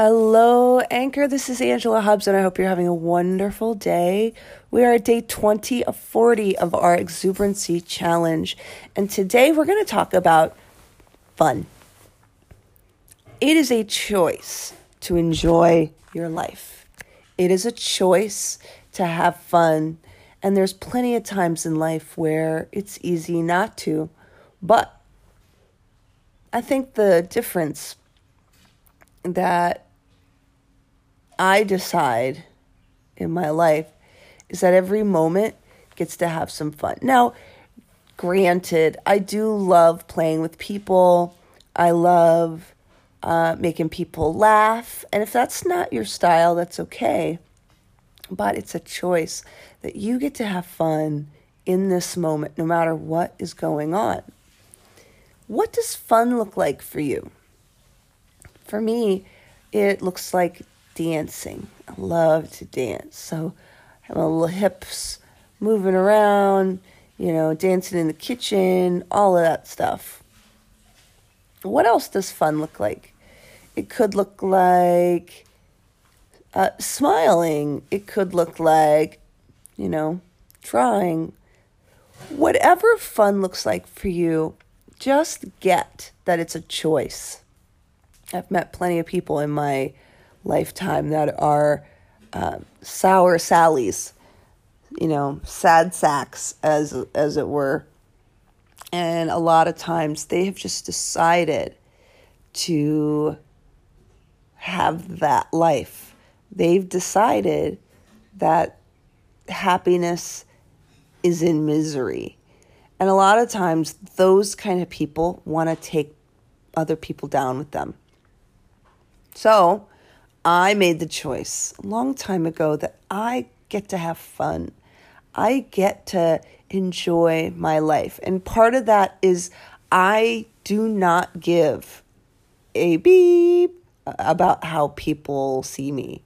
Hello, Anchor. This is Angela Hubbs, and I hope you're having a wonderful day. We are at day 20 of 40 of our Exuberancy Challenge, and today we're going to talk about fun. It is a choice to enjoy your life, it is a choice to have fun, and there's plenty of times in life where it's easy not to, but I think the difference that I decide in my life is that every moment gets to have some fun. Now, granted, I do love playing with people. I love uh, making people laugh. And if that's not your style, that's okay. But it's a choice that you get to have fun in this moment, no matter what is going on. What does fun look like for you? For me, it looks like dancing. I love to dance. So I have my little hips moving around, you know, dancing in the kitchen, all of that stuff. What else does fun look like? It could look like uh, smiling. It could look like, you know, drawing. Whatever fun looks like for you, just get that it's a choice. I've met plenty of people in my lifetime that are uh, sour sallies, you know, sad sacks as as it were. And a lot of times they have just decided to have that life. They've decided that happiness is in misery. And a lot of times those kind of people want to take other people down with them. So, I made the choice a long time ago that I get to have fun. I get to enjoy my life. And part of that is I do not give a beep about how people see me.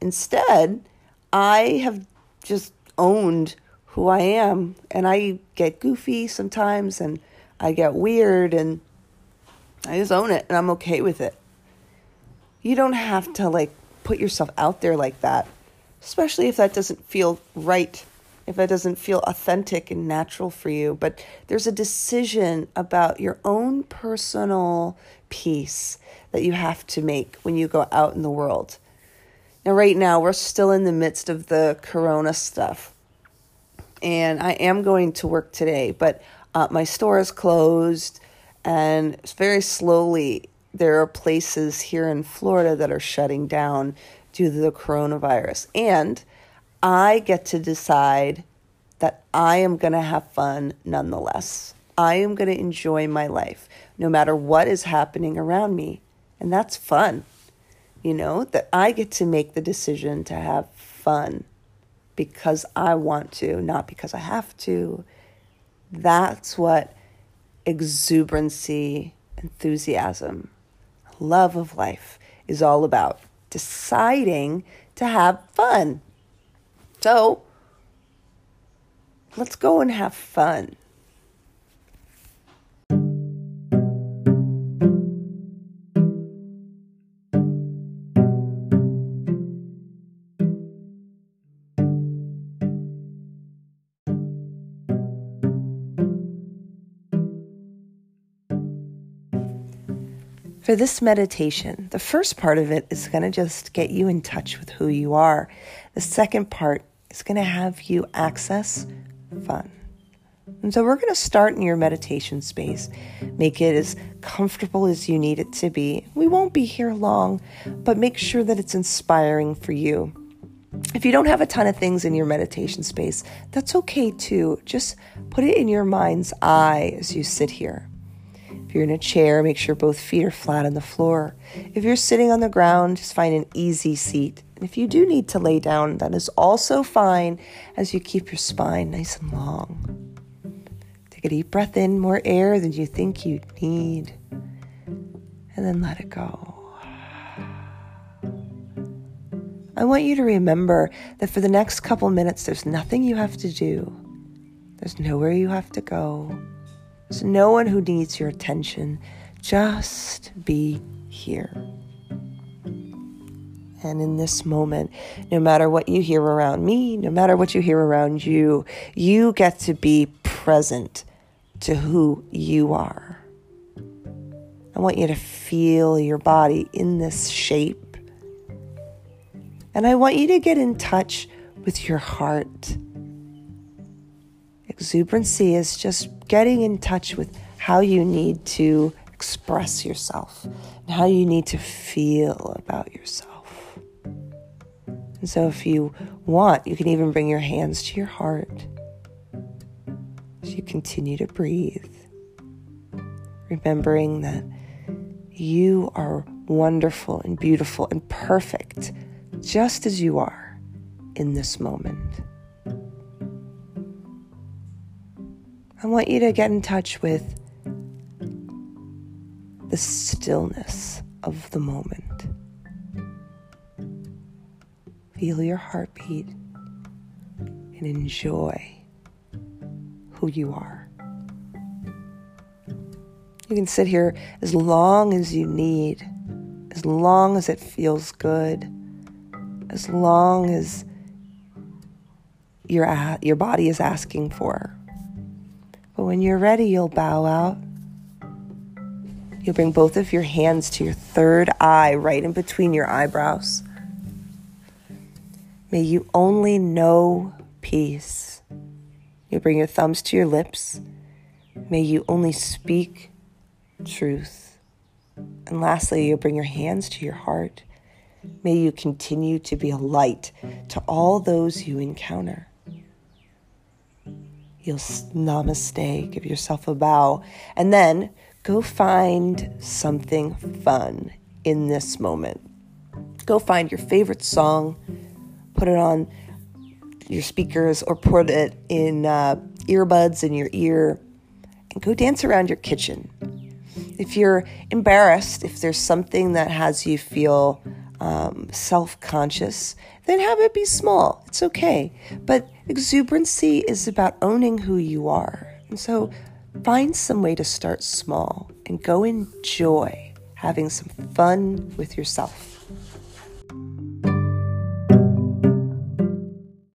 Instead, I have just owned who I am and I get goofy sometimes and I get weird and I just own it and I'm okay with it. You don't have to like put yourself out there like that, especially if that doesn't feel right, if that doesn't feel authentic and natural for you. But there's a decision about your own personal peace that you have to make when you go out in the world. Now, right now, we're still in the midst of the corona stuff. And I am going to work today, but uh, my store is closed and it's very slowly there are places here in Florida that are shutting down due to the coronavirus. And I get to decide that I am going to have fun nonetheless. I am going to enjoy my life no matter what is happening around me. And that's fun. You know, that I get to make the decision to have fun because I want to, not because I have to. That's what exuberancy, enthusiasm, love of life is all about deciding to have fun. So, let's go and have fun. For this meditation, the first part of it is going to just get you in touch with who you are. The second part is going to have you access fun. And so we're going to start in your meditation space. Make it as comfortable as you need it to be. We won't be here long, but make sure that it's inspiring for you. If you don't have a ton of things in your meditation space, that's okay too. Just put it in your mind's eye as you sit here. If you're in a chair, make sure both feet are flat on the floor. If you're sitting on the ground, just find an easy seat. And if you do need to lay down, that is also fine as you keep your spine nice and long. Take a deep breath in, more air than you think you need, and then let it go. I want you to remember that for the next couple minutes, there's nothing you have to do. There's nowhere you have to go. There's no one who needs your attention. Just be here. And in this moment, no matter what you hear around me, no matter what you hear around you, you get to be present to who you are. I want you to feel your body in this shape. And I want you to get in touch with your heart. Exuberancy is just getting in touch with how you need to express yourself and how you need to feel about yourself. And so, if you want, you can even bring your hands to your heart as you continue to breathe, remembering that you are wonderful and beautiful and perfect just as you are in this moment. I want you to get in touch with the stillness of the moment. Feel your heartbeat and enjoy who you are. You can sit here as long as you need, as long as it feels good, as long as your, your body is asking for. But when you're ready, you'll bow out You'll bring both of your hands to your third eye, right in between your eyebrows. May you only know peace. You'll bring your thumbs to your lips. May you only speak truth. And lastly, you'll bring your hands to your heart. May you continue to be a light to all those you encounter. You'll namaste, give yourself a bow, and then go find something fun in this moment. Go find your favorite song, put it on your speakers, or put it in uh, earbuds in your ear, and go dance around your kitchen. If you're embarrassed, if there's something that has you feel um, self conscious, then have it be small. It's okay. But exuberancy is about owning who you are. And so Find some way to start small and go enjoy having some fun with yourself.